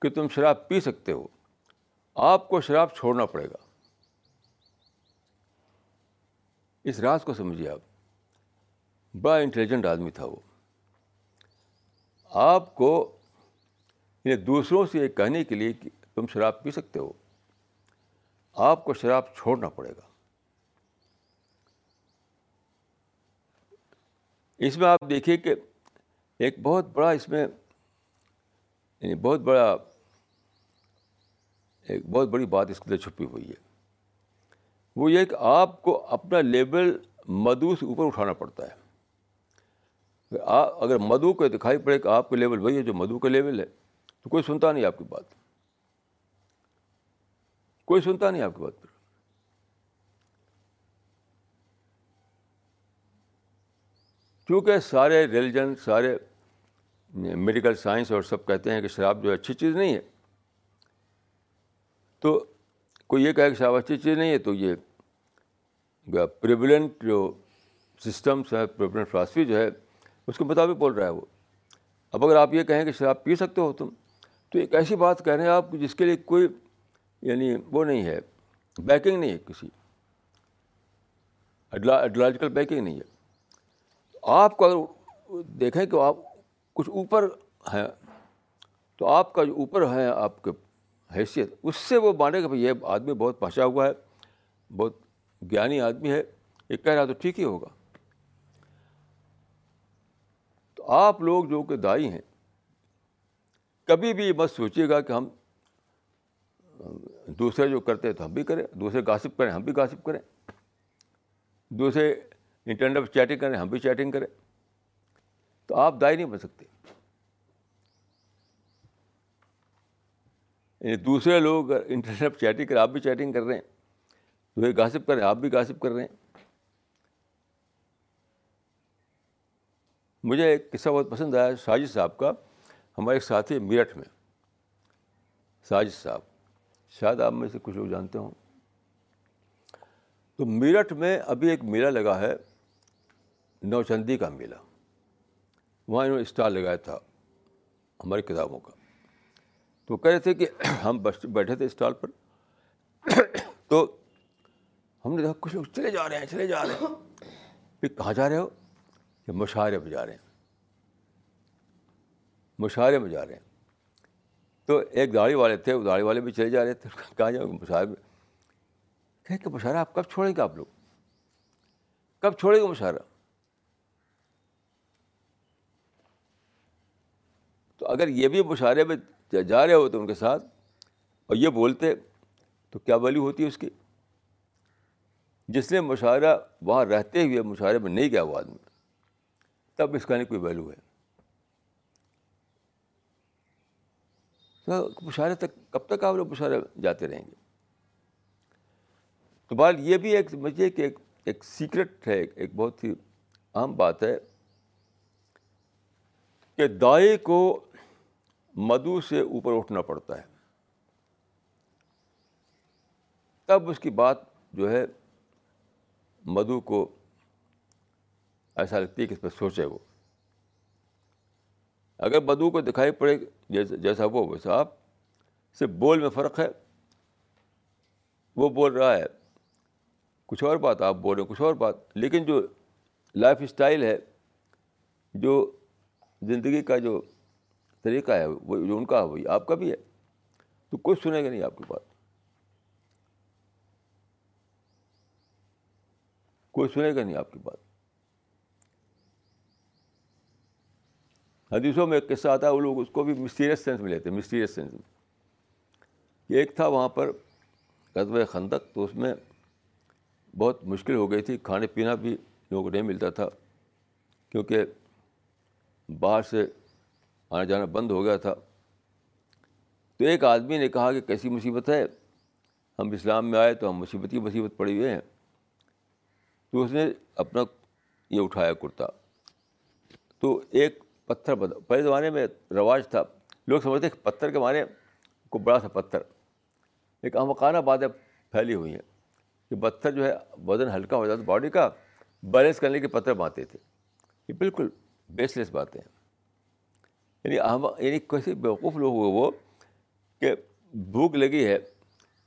کہ تم شراب پی سکتے ہو، آپ کو شراب چھوڑنا پڑے گا۔ اس راز کو سمجھیے آپ۔ بڑا انٹیلیجنٹ آدمی تھا وہ۔ آپ کو یعنی دوسروں سے یہ کہنے کے لیے کہ تم شراب پی سکتے ہو۔ آپ کو شراب چھوڑنا پڑے گا۔ اس میں آپ دیکھیے کہ ایک بہت بڑا اس میں یعنی بہت بڑا، ایک بہت بڑی بات اس کے اندر چھپی ہوئی ہے۔ وہ یہ کہ آپ کو اپنا لیول مدو سے اوپر اٹھانا پڑتا ہے۔ اگر مدو کو دکھائی پڑے کہ آپ کا لیول وہی ہے جو مدو کا لیول ہے، تو کوئی سنتا نہیں آپ کی بات۔ کوئی سنتا نہیں آپ کی بات۔ پر کیونکہ سارے ریلیجن، سارے میڈیکل سائنس اور سب کہتے ہیں کہ شراب جو اچھی چیز نہیں ہے۔ تو کوئی یہ کہے کہ شراب اچھی چیز نہیں ہے، تو یہ پریولنٹ جو سسٹمس ہے پریولنٹ فلاسفی جو ہے، اس کے مطابق بول رہا ہے وہ۔ اب اگر آپ یہ کہیں کہ شراب پی سکتے ہو تم، تو ایک ایسی بات کہہ رہے ہیں آپ جس کے لیے کوئی یعنی وہ نہیں ہے بیکنگ نہیں ہے کسی۔ ایڈولوجیکل بیکنگ نہیں ہے۔ آپ کو اگر دیکھیں کہ آپ کچھ اوپر ہیں، تو آپ کا جو اوپر ہے، آپ کے حیثیت۔ اس سے وہ مانے کہ بھائی یہ آدمی بہت پہنچا ہوا ہے، بہت گیانی آدمی ہے، یہ کہہ رہا تو ٹھیک ہی ہوگا۔ تو آپ لوگ جو کہ دائی ہیں، کبھی بھی مت سوچیے گا کہ ہم دوسرے جو کرتے تو ہم بھی کریں، دوسرے گاسپ کریں ہم بھی گاسپ کریں، دوسرے انٹرنیٹ پہ چیٹنگ کریں ہم بھی چیٹنگ کریں۔ تو آپ دائی نہیں بن سکتے۔ یعنی دوسرے لوگ انٹرنیٹ پہ چیٹنگ کریں آپ بھی چیٹنگ کر رہے ہیں۔ وہ گاسپ کر رہے ہیں، آپ بھی گاسپ کر رہے ہیں۔ مجھے ایک قصہ بہت پسند آیا ساجد صاحب کا، ہمارے ایک ساتھی میرٹھ میں۔ ساجد صاحب، شاید آپ میں سے کچھ لوگ جانتے ہوں۔ تو میرٹھ میں ابھی ایک میلہ لگا ہے، نوچندی کا میلہ۔ وہاں انہوں نے اسٹال لگایا تھا ہماری کتابوں کا۔ تو کہہ رہے تھے کہ ہم بیٹھے تھے اسٹال پر۔ تو ہم نے دیکھا کچھ لوگ چلے جا رہے ہیں، چلے جا رہے ہیں۔ پھر کہاں جا رہے ہو؟ کہ مشاعرے میں جا رہے ہیں۔ مشاعرے میں جا رہے ہیں۔ تو ایک داڑھی والے تھے، وہ داڑھی والے بھی چلے جا رہے تھے۔ کہاں جاؤ مشاعرے میں کہ کہ مشاعرہ آپ کب چھوڑیں گے آپ لوگ؟ کب چھوڑیں گے مشاعرہ تو اگر یہ بھی مشاعرے میں جا رہے ہوتے ان کے ساتھ اور یہ بولتے، تو کیا ویلیو ہوتی ہے اس کی؟ جس نے مشاعرہ وہاں رہتے ہوئے، مشاعرے میں نہیں گیا وہ آدمی، تب اس کا نہیں کوئی ویلو ہے۔ مشاعرے تک، کب تک آپ لوگ مشاعرے جاتے رہیں گے؟ تو بال یہ بھی ایک، سمجھیے کہ ایک ایک سیکرٹ ہے، ایک بہت ہی اہم بات ہے کہ دائیں کو مدو سے اوپر اٹھنا پڑتا ہے۔ تب اس کی بات جو ہے مدو کو ایسا لگتی ہے کہ اس پہ سوچے وہ۔ اگر مدو کو دکھائی پڑے جیسا جیسا وہ، ویسا آپ، صرف بول میں فرق ہے۔ وہ بول رہا ہے، کچھ اور بات، آپ بول رہے ہیں، کچھ اور بات۔ لیکن جو لائف اسٹائل ہے، جو زندگی کا جو طریقہ ہے، وہ جو ان کا ہے، وہی آپ کا بھی ہے۔ تو کچھ سنے گا نہیں آپ کی بات۔ کوئی سنے گا نہیں آپ کی بات۔ حدیثوں میں ایک قصہ آتا ہے، وہ لوگ اس کو بھی مسٹیریس سینس میں لیتے ہیں مسٹیریس سینس میں۔ ایک تھا وہاں پر قصبۂ خندق، تو اس میں بہت مشکل ہو گئی تھی، کھانے پینا بھی لوگوں کو نہیں ملتا تھا، کیونکہ باہر سے آنا جانا بند ہو گیا تھا۔ تو ایک آدمی نے کہا کہ کیسی مصیبت ہے؟ ہم اسلام میں آئے تو ہم مصیبت کی مصیبت پڑے ہوئے ہیں تو اس نے اپنا یہ اٹھایا کرتا۔ تو ایک پتھر بدا پہلے زمانے میں رواج تھا۔ لوگ سمجھتے کہ پتھر کے معنی کو بڑا سا پتھر۔ ایک امکانہ باتیں پھیلی ہوئی ہیں کہ پتھر جو ہے وزن ہلکا ہو جاتا، باڈی کا بیلنس کرنے کے پتھر باندھتے تھے۔ یہ بالکل بیس لیس باتیں ہیں۔ یعنی ہم یعنی کیسے بیوقوف لوگ ہوئے وہ کہ بھوک لگی ہے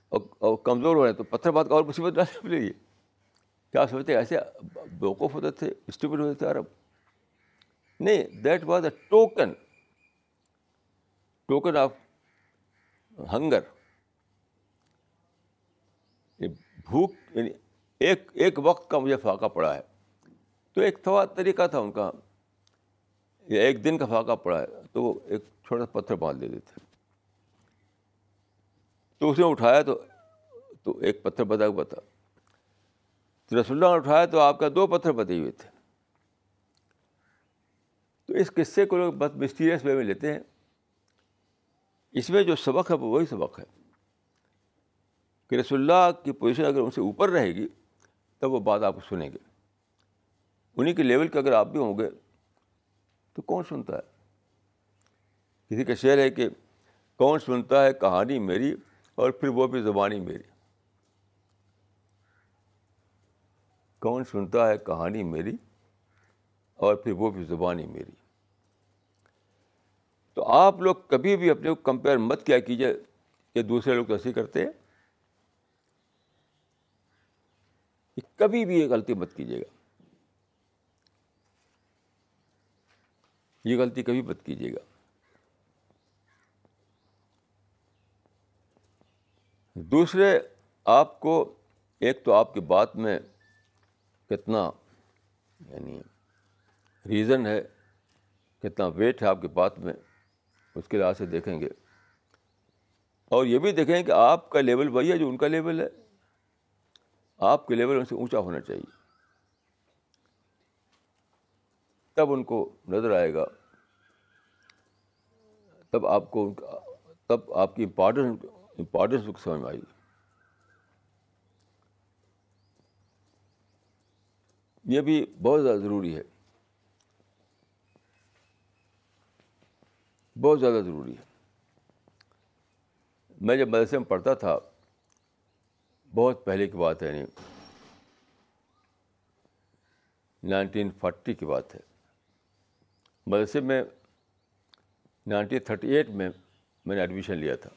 اور کمزور ہو رہے ہیں تو پتھر بات کا اور مصیبت ڈالنے ملے گی۔ کیا سوچتے ایسے بیوقوف ہوتے تھے اسٹوپڈ ہوتے تھے عرب؟ نہیں that was a token token of hunger بھوک یعنی ایک ایک وقت کا مجھے فاقہ پڑا ہے۔ تو ایک تھوڑا طریقہ تھا ان کا۔ یا ایک دن کا فاقہ پڑا ہے، تو وہ ایک چھوٹا سا پتھر باندھ دیتے تھے۔ تو اس نے اٹھایا تو تو ایک پتھر بتا ہوا تھا۔ تو رسول اللہ نے اٹھایا تو آپ کا دو پتھر بتے ہوئے تھے۔ تو اس قصے کو لوگ بس مسٹیریس وے میں لیتے ہیں۔ اس میں جو سبق ہے، وہ وہی سبق ہے کہ رسول اللہ کی پوزیشن اگر ان سے اوپر رہے گی، تب وہ بات آپ کو سنیں گے۔ انہیں کے لیول کے اگر آپ بھی ہوں گے تو کون سنتا ہے؟ کسی کا شعر ہے کہ کون سنتا ہے کہانی میری اور پھر وہ بھی زبانی میری۔ کون سنتا ہے کہانی میری اور پھر وہ بھی زبانی میری۔ تو آپ لوگ کبھی بھی اپنے کو کمپیئر مت کیا کیجیے کہ دوسرے لوگ تو ایسے کرتے ہیں۔ کبھی بھی یہ غلطی مت کیجیے گا۔ یہ غلطی کبھی مت کیجیے گا۔ دوسرے، آپ کو ایک تو آپ کی بات میں کتنا یعنی ریزن ہے، کتنا ویٹ ہے آپ کی بات میں، اس کے لحاظ سے دیکھیں گے۔ اور یہ بھی دیکھیں کہ آپ کا لیول وہی ہے جو ان کا لیول ہے۔ آپ کے لیول ان سے اونچا ہونا چاہیے۔ تب ان کو نظر آئے گا۔ تب آپ کو ان کا تب آپ کی امپارٹینس امپارٹینس کو سمجھ میں آئے گی۔ یہ بھی بہت زیادہ ضروری ہے۔ بہت زیادہ ضروری ہے۔ میں جب مدرسے میں پڑھتا تھا، بہت پہلے کی بات ہے نہیں نائنٹین فورٹی کی بات ہے۔ مدرسے میں نائنٹین تھرٹی ایٹ میں میں نے ایڈمیشن لیا تھا۔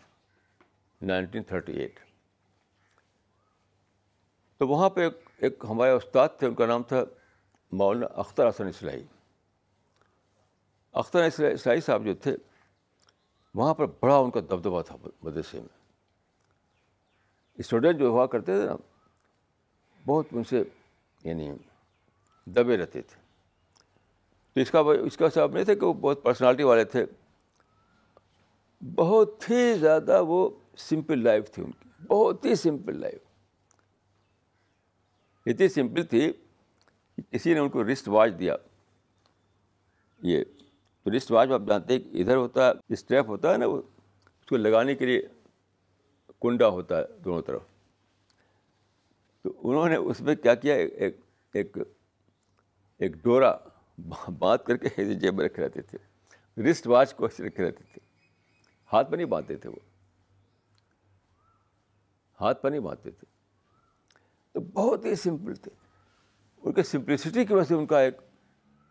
Nineteen thirty eight. تو وہاں پہ ایک ایک ہمارے استاد تھے، ان کا نام تھا مولانا اختر حسن اسلائی اختر اسلائی صاحب جو تھے، وہاں پر بڑا ان کا دبدبہ تھا مدرسے میں۔ اسٹوڈنٹ جو ہوا کرتے تھے نا، بہت ان سے یعنی دبے رہتے تھے۔ تو اس کا اس کا سبب نہیں تھا کہ وہ بہت پرسنالٹی والے تھے۔ بہت ہی زیادہ وہ سمپل لائف تھی ان کی۔ بہت ہی سمپل لائف اتنی سمپل تھی کہ کسی نے ان کو رسٹ واچ دیا۔ یہ تو رسٹ واچ آپ جانتے ہیں ادھر ہوتا ہے اسٹریپ ہوتا ہے نا وہ، اس کو لگانے کے لیے کنڈا ہوتا ہے دونوں طرف۔ تو انہوں نے اس میں کیا کیا؟ ایک ایک ایک ڈورا باندھ کر کے جیب میں رکھے رہتے تھے۔ رسٹ واچ کو ایسے رکھے رہتے تھے۔ ہاتھ پہ نہیں باندھتے تھے وہ۔ ہاتھ پہ نہیں باندھتے تھے۔ تو بہت ہی سمپل تھے۔ ان کے سمپلسٹی کی وجہ سے ان کا ایک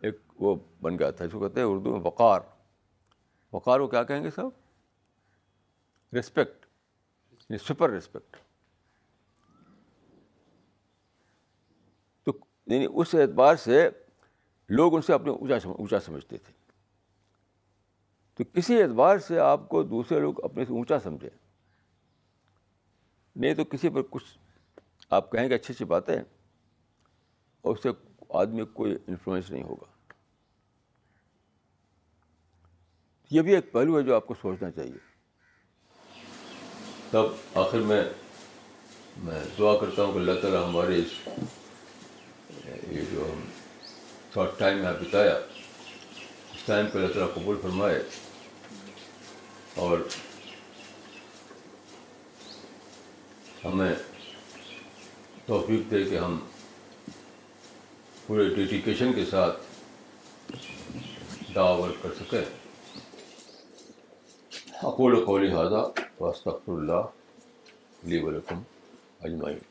ایک وہ بن گیا تھا اس کو کہتے ہیں اردو میں وقار۔ وقار وہ کیا کہیں گے صاحب رسپیکٹ سپر رسپیکٹ تو یعنی اس اعتبار سے لوگ ان سے اپنے اونچا اونچا سمجھتے تھے۔ تو کسی اعتبار سے آپ کو دوسرے لوگ اپنے سے اونچا سمجھیں نہیں تو کسی پر کچھ آپ کہیں گے اچھی اچھی باتیں اور اس سے آدمی کوئی انفلوئنس نہیں ہوگا۔ یہ بھی ایک پہلو ہے جو آپ کو سوچنا چاہیے۔ تب آخر میں میں دعا کرتا ہوں کہ اللہ تعالیٰ ہمارے اس یہ جو ہم شارٹ ٹائم میں بتایا۔ اس ٹائم کو اللہ تعالیٰ قبول فرمائے۔ اور ہمیں توفیق دے کہ ہم پورے ڈیڈیکیشن کے ساتھ دعوت کر سکیں۔ اقول قولی حاضہ واسطر اللہ علیہ ولکم اجمعین۔